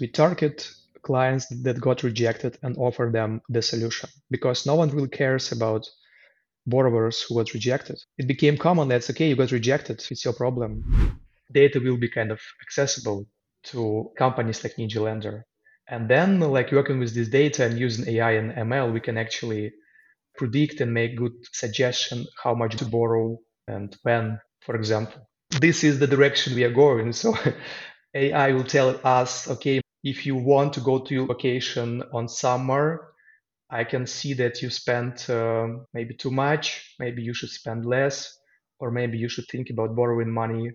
We target clients that got rejected and offer them the solution because no one really cares about borrowers who got rejected. It became common that's okay, you got rejected, it's your problem. Data will be kind of accessible to companies like Ninja Lender. And then, like working with this data and using AI and ML, we can actually predict and make good suggestion how much to borrow and when, for example. This is the direction we are going. So AI will tell us, okay, if you want to go to your vacation on summer, I can see that you spent uh, maybe too much. Maybe you should spend less, or maybe you should think about borrowing money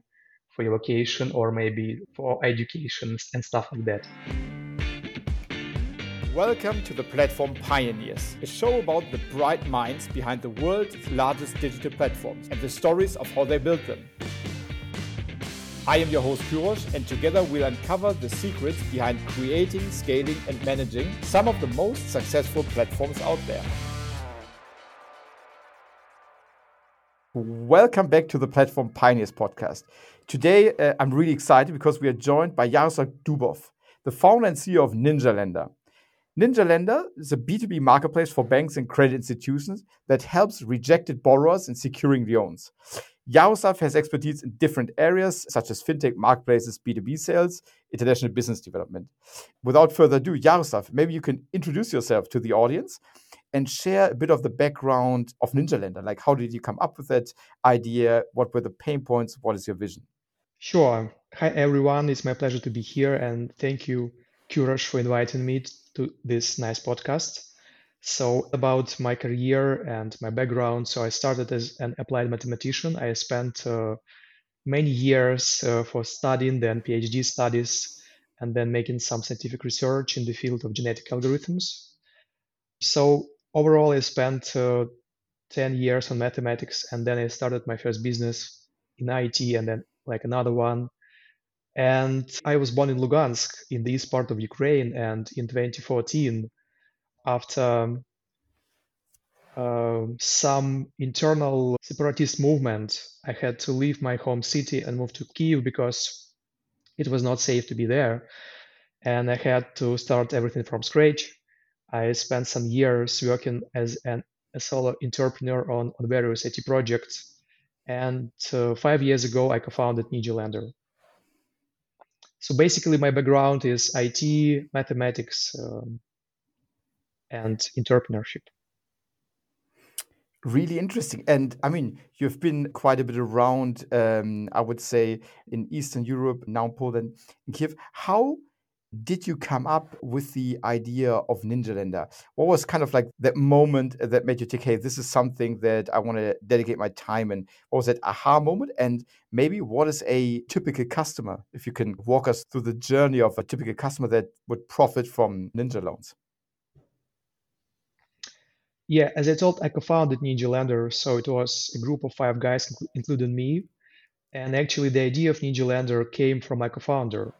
for your vacation, or maybe for education and stuff like that. Welcome to the Platform Pioneers, a show about the bright minds behind the world's largest digital platforms and the stories of how they built them. I am your host Cyrosch, and together we'll uncover the secrets behind creating, scaling, and managing some of the most successful platforms out there. Welcome back to the Platform Pioneers podcast. Today, uh, I'm really excited because we are joined by Yaroslav Dubov, the founder and CEO of Ninja Lender. Ninja Lender is a B2B marketplace for banks and credit institutions that helps rejected borrowers in securing loans. Yaroslav has expertise in different areas such as fintech marketplaces, B2B sales, international business development. Without further ado, Yaroslav, maybe you can introduce yourself to the audience and share a bit of the background of Ninja Lender. Like, how did you come up with that idea? What were the pain points? What is your vision? Sure. Hi, everyone. It's my pleasure to be here. And thank you, Cyrosch, for inviting me to this nice podcast. So, about my career and my background. So, I started as an applied mathematician. I spent uh, many years uh, for studying, then PhD studies, and then making some scientific research in the field of genetic algorithms. So, overall, I spent uh, 10 years on mathematics, and then I started my first business in IT, and then like another one and I was born in Lugansk, in the east part of Ukraine. And in 2014, after uh, some internal separatist movement, I had to leave my home city and move to Kiev because it was not safe to be there. And I had to start everything from scratch. I spent some years working as an, a solo entrepreneur on, on various IT projects. And uh, five years ago, I co founded Ninja Lender. So basically, my background is IT, mathematics, um, and entrepreneurship. Really interesting. And I mean, you've been quite a bit around, um, I would say, in Eastern Europe, now Poland, in Kiev. How did you come up with the idea of Ninja Lender? What was kind of like that moment that made you think, hey, this is something that I want to dedicate my time and What was that aha moment? And maybe what is a typical customer? If you can walk us through the journey of a typical customer that would profit from Ninja loans. Yeah, as I told, I co-founded Ninja Lender, so it was a group of five guys, including me. And actually, the idea of Ninja Lender came from my co-founder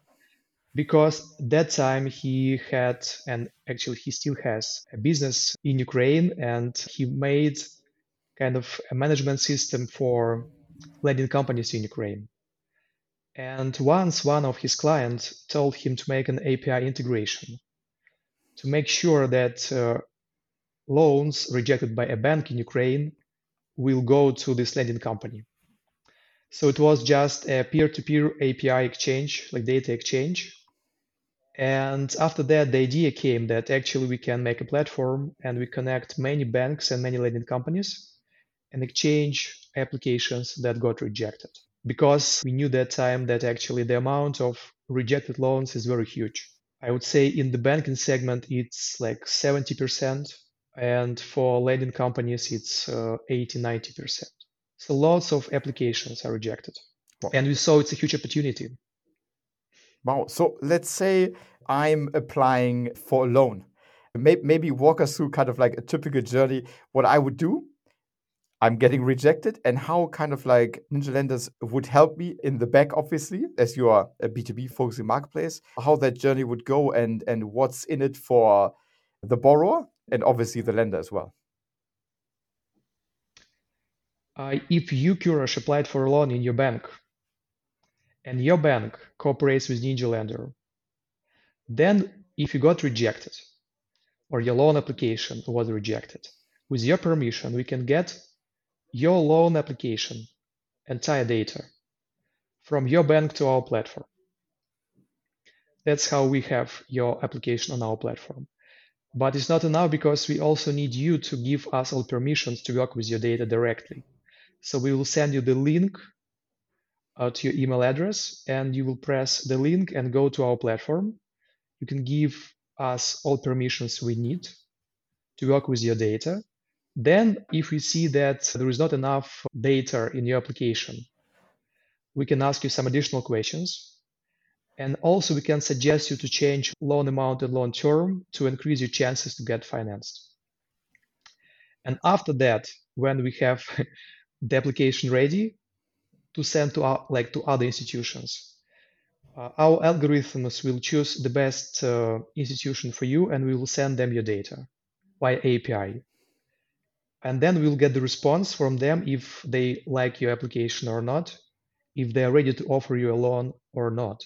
because that time he had and actually he still has a business in Ukraine and he made kind of a management system for lending companies in Ukraine. And once one of his clients told him to make an API integration to make sure that uh, loans rejected by a bank in Ukraine will go to this lending company. So it was just a peer-to-peer API exchange, like data exchange, and after that, the idea came that actually we can make a platform and we connect many banks and many lending companies and exchange applications that got rejected. Because we knew that time that actually the amount of rejected loans is very huge. I would say in the banking segment, it's like 70%, and for lending companies, it's uh, 80, 90%. So lots of applications are rejected. Wow. And we saw it's a huge opportunity Wow. So let's say I'm applying for a loan. Maybe walk us through kind of like a typical journey, what I would do. I'm getting rejected, and how kind of like Ninja Lenders would help me in the back, obviously, as you are a B2B focusing marketplace, how that journey would go and and what's in it for the borrower and obviously the lender as well. Uh, if you, Cyrosch, applied for a loan in your bank, and your bank cooperates with Ninja Lender, Then, if you got rejected or your loan application was rejected, with your permission, we can get your loan application entire data from your bank to our platform. That's how we have your application on our platform. But it's not enough because we also need you to give us all permissions to work with your data directly. So we will send you the link uh, to your email address and you will press the link and go to our platform. You can give us all permissions we need to work with your data. Then if we see that there is not enough data in your application, we can ask you some additional questions. And also we can suggest you to change loan amount and loan term to increase your chances to get financed. And after that, when we have the application ready to send to our, like to other institutions, uh, our algorithms will choose the best uh, institution for you and we will send them your data via API. And then we'll get the response from them if they like your application or not, if they are ready to offer you a loan or not.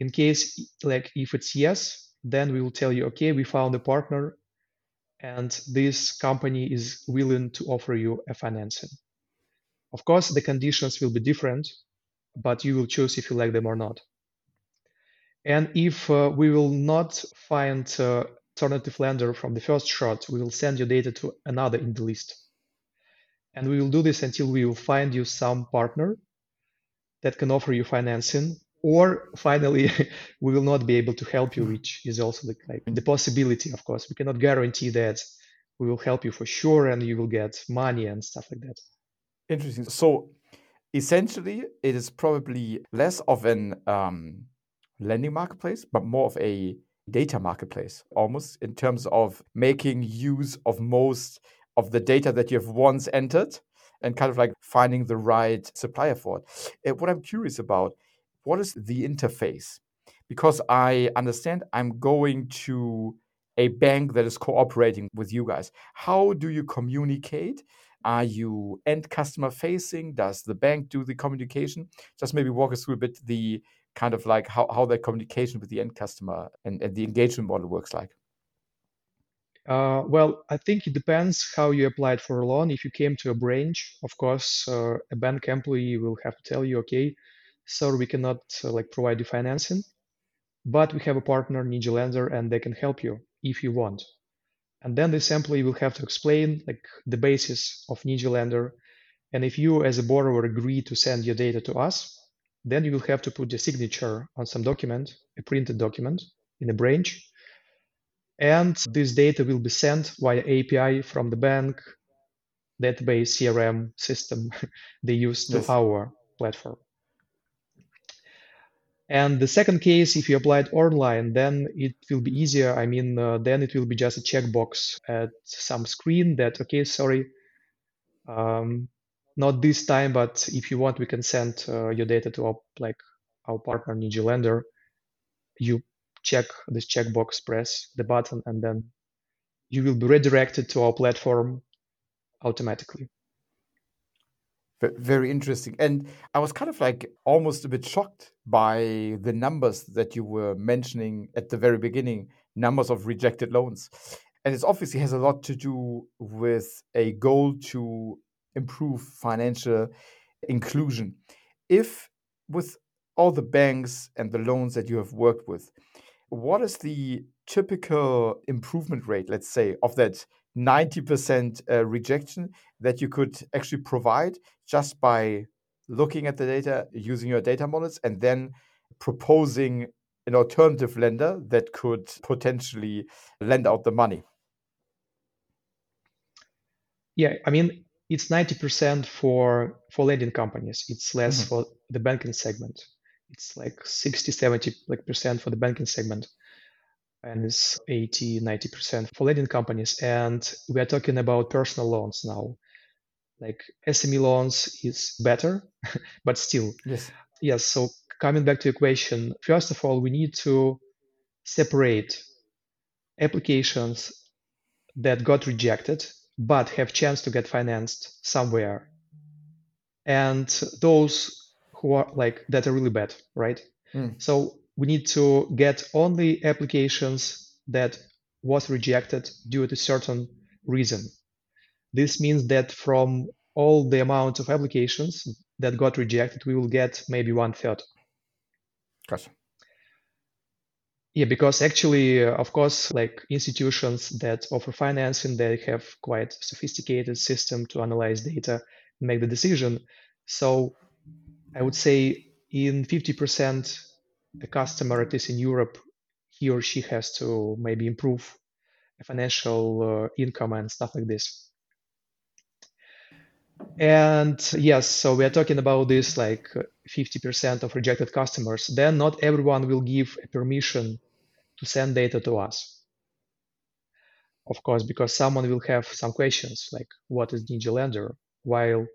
In case, like if it's yes, then we will tell you, okay, we found a partner and this company is willing to offer you a financing. Of course, the conditions will be different, but you will choose if you like them or not. And if uh, we will not find uh, alternative lender from the first shot, we will send your data to another in the list. And we will do this until we will find you some partner that can offer you financing. Or finally, we will not be able to help you, which is also the, like, the possibility, of course. We cannot guarantee that we will help you for sure and you will get money and stuff like that. Interesting. So essentially, it is probably less of an um, lending marketplace, but more of a data marketplace, almost in terms of making use of most of the data that you have once entered and kind of like finding the right supplier for it. Uh, what I'm curious about, what is the interface? Because I understand I'm going to a bank that is cooperating with you guys. How do you communicate? Are you end customer facing? Does the bank do the communication? Just maybe walk us through a bit the kind of like how, how that communication with the end customer and, and the engagement model works like. Uh, well, I think it depends how you applied for a loan. If you came to a branch, of course, uh, a bank employee will have to tell you, okay, sir, we cannot uh, like provide you financing, but we have a partner, Ninja Lender, and they can help you if you want. And then this employee will have to explain like the basis of Ninja Lender. And if you as a borrower agree to send your data to us, then you will have to put your signature on some document, a printed document in a branch. And this data will be sent via API from the bank database CRM system they use to yes. our platform. And the second case, if you applied online, then it will be easier. I mean, uh, then it will be just a checkbox at some screen that, okay, sorry, um, not this time, but if you want, we can send uh, your data to our, like our partner Ninja Lender. You check this checkbox, press the button, and then you will be redirected to our platform automatically. Very interesting. And I was kind of like almost a bit shocked by the numbers that you were mentioning at the very beginning numbers of rejected loans. And it obviously has a lot to do with a goal to improve financial inclusion. If with all the banks and the loans that you have worked with, what is the typical improvement rate, let's say, of that 90% uh, rejection that you could actually provide just by looking at the data, using your data models, and then proposing an alternative lender that could potentially lend out the money? Yeah, I mean, it's 90% for for lending companies. It's less mm -hmm. for the banking segment. It's like 60, 70 like percent for the banking segment and it's 80 90% for lending companies. And we are talking about personal loans now. Like sme loans is better but still. Yes. Yes so coming back to your question first of all we need to separate applications that got rejected but have chance to get financed somewhere. And those who are like that are really bad right? Mm. so we need to get only applications that was rejected due to certain reason. This means that from all the amount of applications that got rejected, we will get maybe one third. Gotcha. Yeah, because actually, uh, of course, like institutions that offer financing, they have quite sophisticated system to analyze data, and make the decision. So I would say in 50%, a customer, at least in Europe, he or she has to maybe improve financial uh, income and stuff like this. And yes, so we are talking about this like 50% of rejected customers. Then not everyone will give a permission to send data to us. Of course, because someone will have some questions like, what is Ninja Lender? While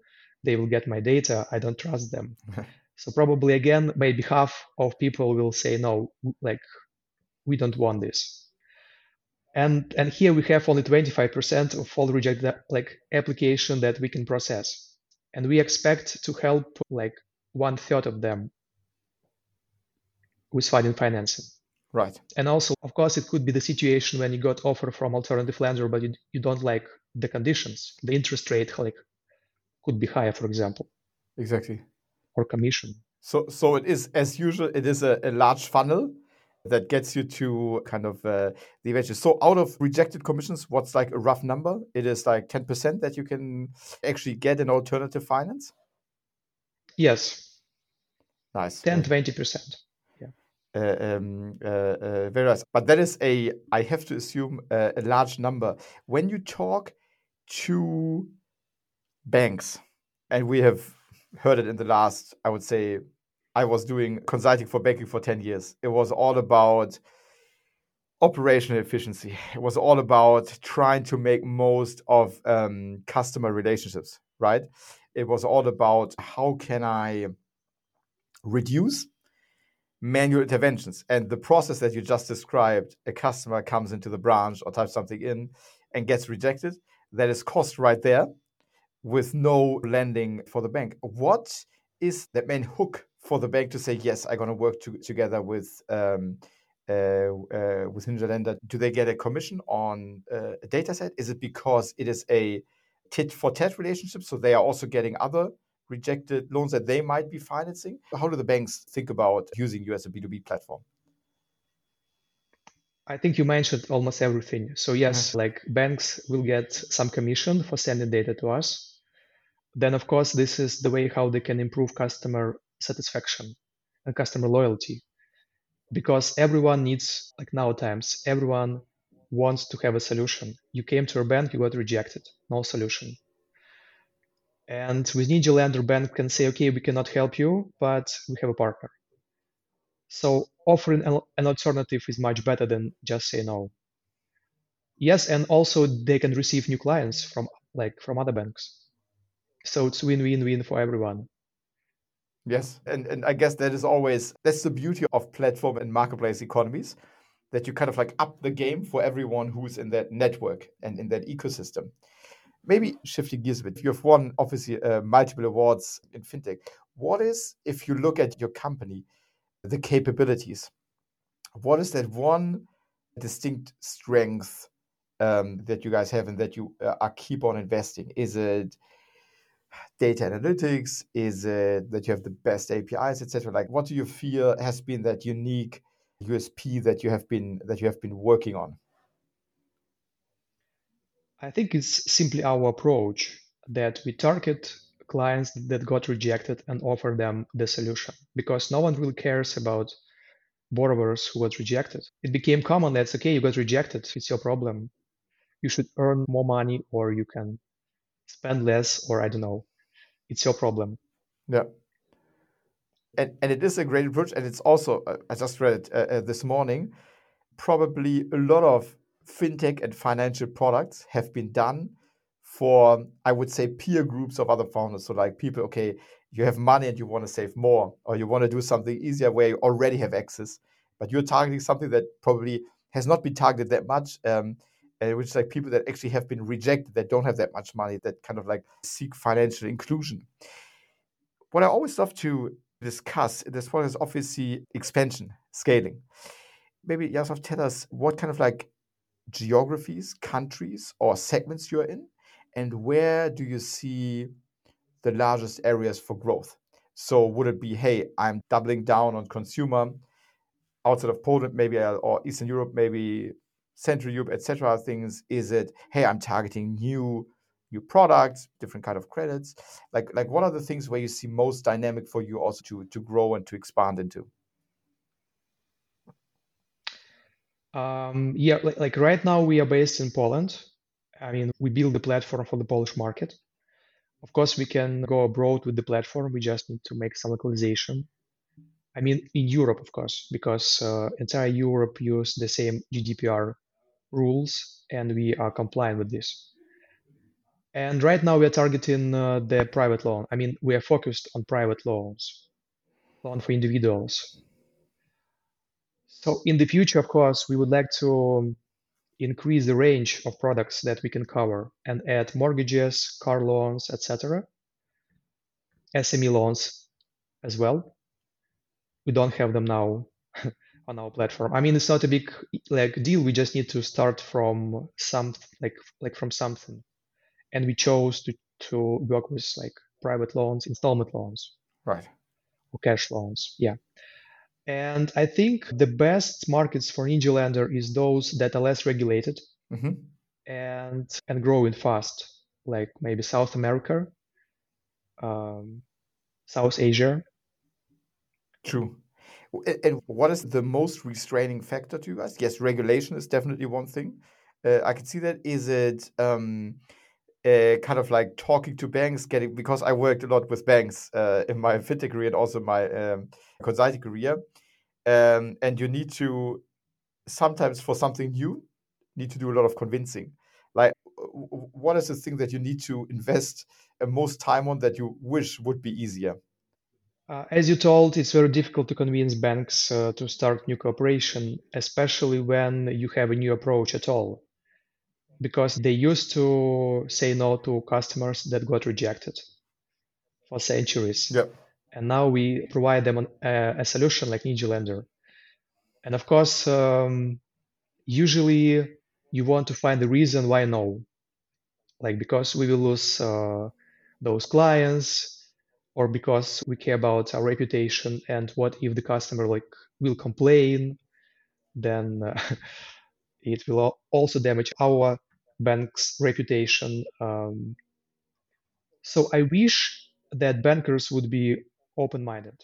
they will get my data, I don't trust them. so probably again, maybe half of people will say, no, like, we don't want this. And and here we have only 25% of all rejected like application that we can process. And we expect to help like one third of them with finding financing. Right. And also of course it could be the situation when you got offer from alternative lender but you, you don't like the conditions the interest rate like could be higher for example. Exactly or commission so so it is as usual it is a, a large funnel that gets you to kind of uh, the eventual. So out of rejected commissions, what's like a rough number? It is like 10% that you can actually get an alternative finance? Yes. Nice. 10, 20%. Yeah. Uh, um, uh, uh, very nice. But that is a, I have to assume, uh, a large number. When you talk to banks, and we have heard it in the last, I would say, I was doing consulting for banking for 10 years. It was all about operational efficiency. It was all about trying to make most of um, customer relationships, right? It was all about how can I reduce manual interventions and the process that you just described. A customer comes into the branch or types something in and gets rejected. That is cost right there with no lending for the bank. What is the main hook for the bank to say yes, I'm going to work to, together with um, uh, uh, with Ninja Lender? Do they get a commission on uh, a data set? Is it because it is a tit for tat relationship, so they are also getting other rejected loans that they might be financing? How do the banks think about using you as a B2B platform? I think you mentioned almost everything. So yes, mm-hmm. like banks will get some commission for sending data to us. Then of course this is the way how they can improve customer satisfaction and customer loyalty. Because everyone needs like now times everyone wants to have a solution. You came to a bank you got rejected. No solution. And with Ninja Lender bank can say okay we cannot help you but we have a partner. So offering an alternative is much better than just say no. Yes and also they can receive new clients from like from other banks so it's win-win-win for everyone Yes, and and I guess that is always that's the beauty of platform and marketplace economies, that you kind of like up the game for everyone who's in that network and in that ecosystem. Maybe shifting gears a bit, you have won obviously uh, multiple awards in fintech. What is, if you look at your company, the capabilities? What is that one distinct strength um, that you guys have and that you uh, are keep on investing? Is it data analytics? Is it that you have the best APIs, etc.? Like, what do you feel has been that unique USP that you have been that you have been working on? I think it's simply our approach that we target clients that got rejected and offer them the solution because no one really cares about borrowers who got rejected. It became common that's okay, you got rejected, it's your problem. You should earn more money or you can spend less or I don't know it's your problem. Yeah. And, and it is a great approach. And it's also, uh, I just read it uh, uh, this morning, probably a lot of fintech and financial products have been done for, I would say, peer groups of other founders. So, like people, okay, you have money and you want to save more, or you want to do something easier where you already have access, but you're targeting something that probably has not been targeted that much. Um, uh, which is like people that actually have been rejected, that don't have that much money, that kind of like seek financial inclusion. What I always love to discuss in this point is obviously expansion. scaling. Maybe Yaroslav, tell us what kind of like geographies, countries, or segments you're in, and where do you see the largest areas for growth? So would it be, hey, I'm doubling down on consumer outside of Poland, maybe or Eastern Europe, maybe Central Europe, etc. Things is it, hey, I'm targeting new new products, different kind of credits. Like like what are the things where you see most dynamic for you also to to grow and to expand into? Um, yeah, like, like right now we are based in Poland. I mean, we build the platform for the Polish market. Of course, we can go abroad with the platform. We just need to make some localization. I mean, in Europe, of course, because uh, entire Europe use the same GDPR rules, and we are compliant with this. And right now, we are targeting uh, the private loan. I mean, we are focused on private loans, loan for individuals. So in the future, of course, we would like to increase the range of products that we can cover and add mortgages, car loans, etc. SME loans as well. We don't have them now on our platform. I mean, it's not a big like deal. We just need to start from some like like from something, and we chose to to work with like private loans, installment loans, right, or cash loans. Yeah. And I think the best markets for Ninja Lender is those that are less regulated mm-hmm. and and growing fast, like maybe South America, um, South Asia. True. And what is the most restraining factor to you guys? Yes, regulation is definitely one thing. Uh, I can see that. Is it um, uh, kind of like talking to banks, getting because I worked a lot with banks uh, in my fintech career and also my um, consulting career, um, and you need to sometimes for something new need to do a lot of convincing. Like, what is the thing that you need to invest the most time on that you wish would be easier? Uh, as you told, it's very difficult to convince banks uh, to start new cooperation, especially when you have a new approach at all because they used to say no to customers that got rejected for centuries. Yeah. And now we provide them a, a solution like Ninja Lender. And of course, um, usually you want to find the reason why no. Like because we will lose uh, those clients or because we care about our reputation and what if the customer like will complain then uh, it will also damage our bank's reputation. Um, so I wish that bankers would be open-minded.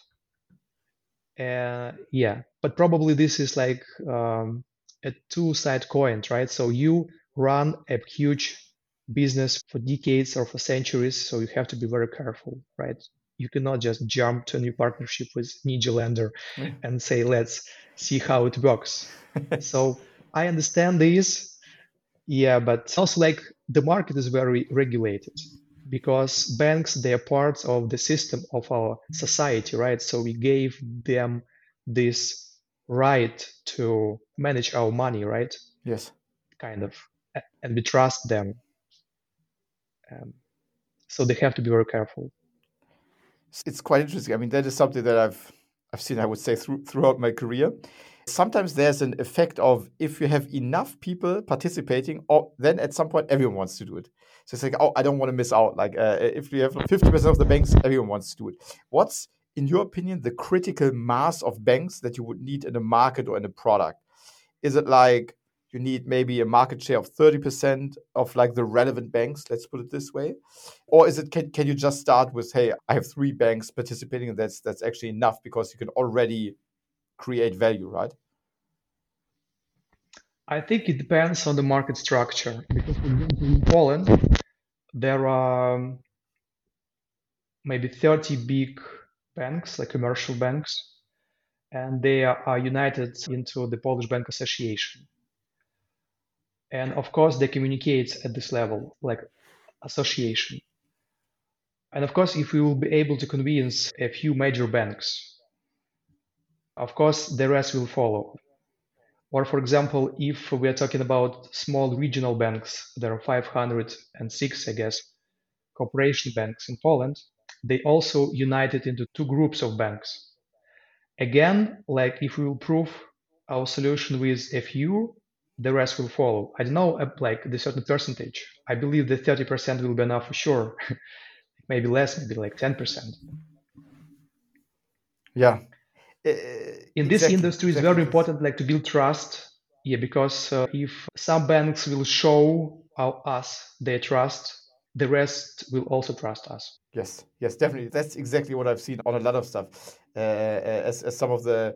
Uh, yeah, but probably this is like um, a two-side coin, right? So you run a huge business for decades or for centuries, so you have to be very careful, right? You cannot just jump to a new partnership with Ninja Lender mm. and say, let's see how it works. so I understand this yeah, but also like the market is very regulated because banks they are part of the system of our society, right? So we gave them this right to manage our money, right? Yes. Kind of, and we trust them. Um, so they have to be very careful. It's quite interesting. I mean, that is something that I've I've seen, I would say, through, throughout my career. Sometimes there's an effect of if you have enough people participating, or then at some point everyone wants to do it. So it's like, oh, I don't want to miss out. Like uh, if you have 50% of the banks, everyone wants to do it. What's, in your opinion, the critical mass of banks that you would need in a market or in a product? Is it like you need maybe a market share of 30% of like the relevant banks let's put it this way or is it can, can you just start with hey i have three banks participating and that's that's actually enough because you can already create value, right? I think it depends on the market structure because in Poland there are maybe 30 big banks, like commercial banks, and they are united into the Polish Bank Association. And of course, they communicate at this level, like association. And of course, if we will be able to convince a few major banks of course, the rest will follow. Or for example, if we are talking about small regional banks, there are 506, I guess, cooperation banks in Poland, they also united into two groups of banks. Again, like if we will prove our solution with a few, the rest will follow. I don't know, uh, like the certain percentage. I believe the 30% will be enough for sure. maybe less, maybe like 10%. Yeah. Uh, In this industry, it's very important like to build trust. Yeah, because uh, if some banks will show us their trust, the rest will also trust us. Yes, yes, definitely. That's exactly what I've seen on a lot of stuff. Uh, as, as some of the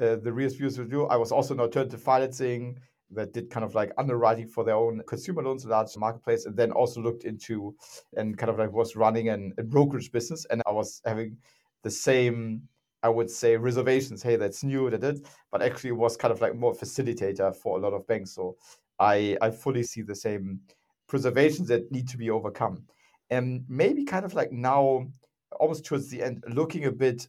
uh, the real views with you, I was also in alternative financing that did kind of like underwriting for their own consumer loans, a large marketplace, and then also looked into and kind of like was running an, a brokerage business. And I was having the same, I would say, reservations. Hey, that's new, that it, but actually was kind of like more facilitator for a lot of banks. So I I fully see the same preservations that need to be overcome. And maybe kind of like now, almost towards the end, looking a bit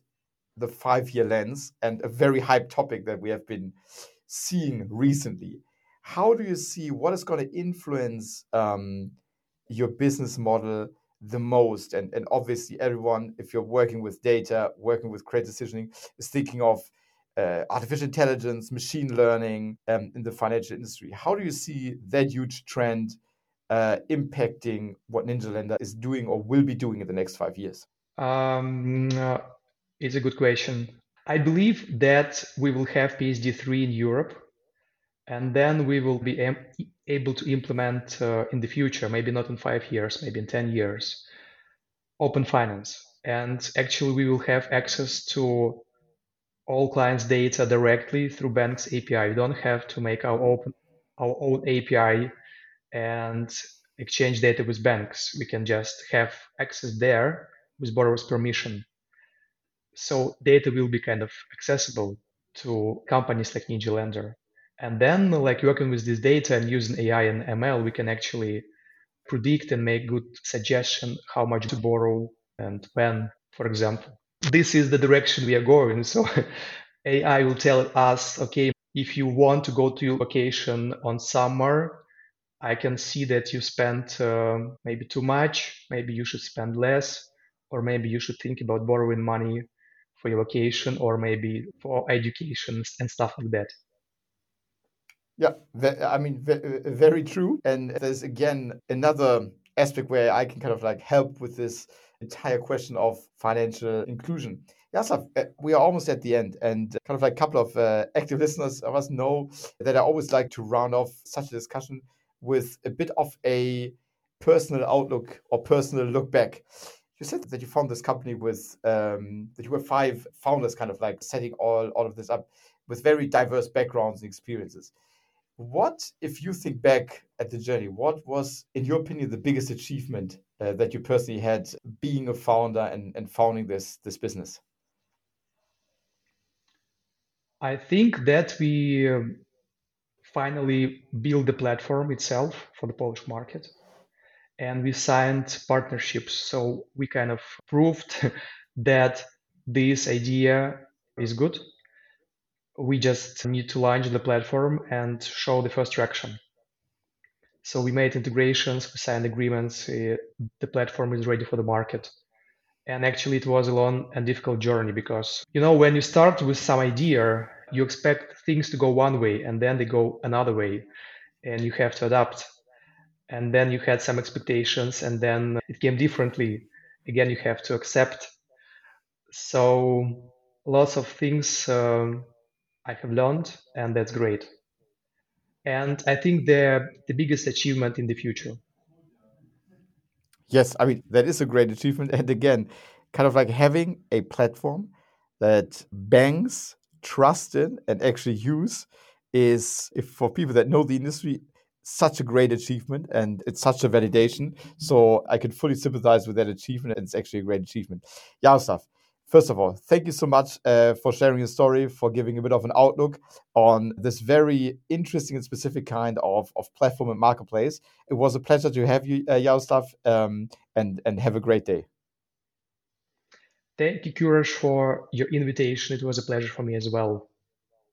the five year lens and a very hype topic that we have been seeing recently. How do you see what is going to influence um, your business model the most? And, and obviously, everyone, if you're working with data, working with credit decisioning, is thinking of uh, artificial intelligence, machine learning um, in the financial industry. How do you see that huge trend uh, impacting what Ninja Lender is doing or will be doing in the next five years? Um, uh, it's a good question. I believe that we will have PSD3 in Europe, and then we will be am- able to implement uh, in the future, maybe not in five years, maybe in 10 years, open finance. And actually, we will have access to all clients' data directly through banks API. We don't have to make our open our own API and exchange data with banks. We can just have access there with borrower's permission. So data will be kind of accessible to companies like Ninja Lender. And then like working with this data and using AI and ML, we can actually predict and make good suggestion how much to borrow and when, for example. This is the direction we are going. So AI will tell us, okay, if you want to go to your vacation on summer, I can see that you spent uh, maybe too much. Maybe you should spend less, or maybe you should think about borrowing money for your vacation or maybe for education and stuff like that. Yeah, I mean, very true. And there's again another aspect where I can kind of like help with this entire question of financial inclusion. Yaroslav, uh, we are almost at the end, and kind of like a couple of uh, active listeners of us know that I always like to round off such a discussion with a bit of a personal outlook or personal look back you said that you found this company with um, that you were five founders kind of like setting all, all of this up with very diverse backgrounds and experiences. What if you think back at the journey what was in your opinion the biggest achievement uh, that you personally had being a founder and, and founding this this business? I think that we um, finally built the platform itself for the polish market and we signed partnerships. So we kind of proved that this idea is good. We just need to launch the platform and show the first traction. So we made integrations, we signed agreements, uh, the platform is ready for the market. And actually, it was a long and difficult journey because, you know, when you start with some idea, you expect things to go one way and then they go another way, and you have to adapt and then you had some expectations and then it came differently. Again you have to accept. So lots of things um, i have learned and that's great. And i think the the biggest achievement in the future. Yes i mean that is a great achievement. And again kind of like having a platform that banks trust in and actually use is if for people that know the industry such a great achievement and it's such a validation. So I can fully sympathize with that achievement. And it's actually a great achievement. Yaroslav, first of all, thank you so much uh, for sharing your story, for giving a bit of an outlook on this very interesting and specific kind of, of platform and marketplace. It was a pleasure to have you, uh, Yaroslav, um, and, and have a great day. Thank you, Cyrosch, for your invitation. It was a pleasure for me as well.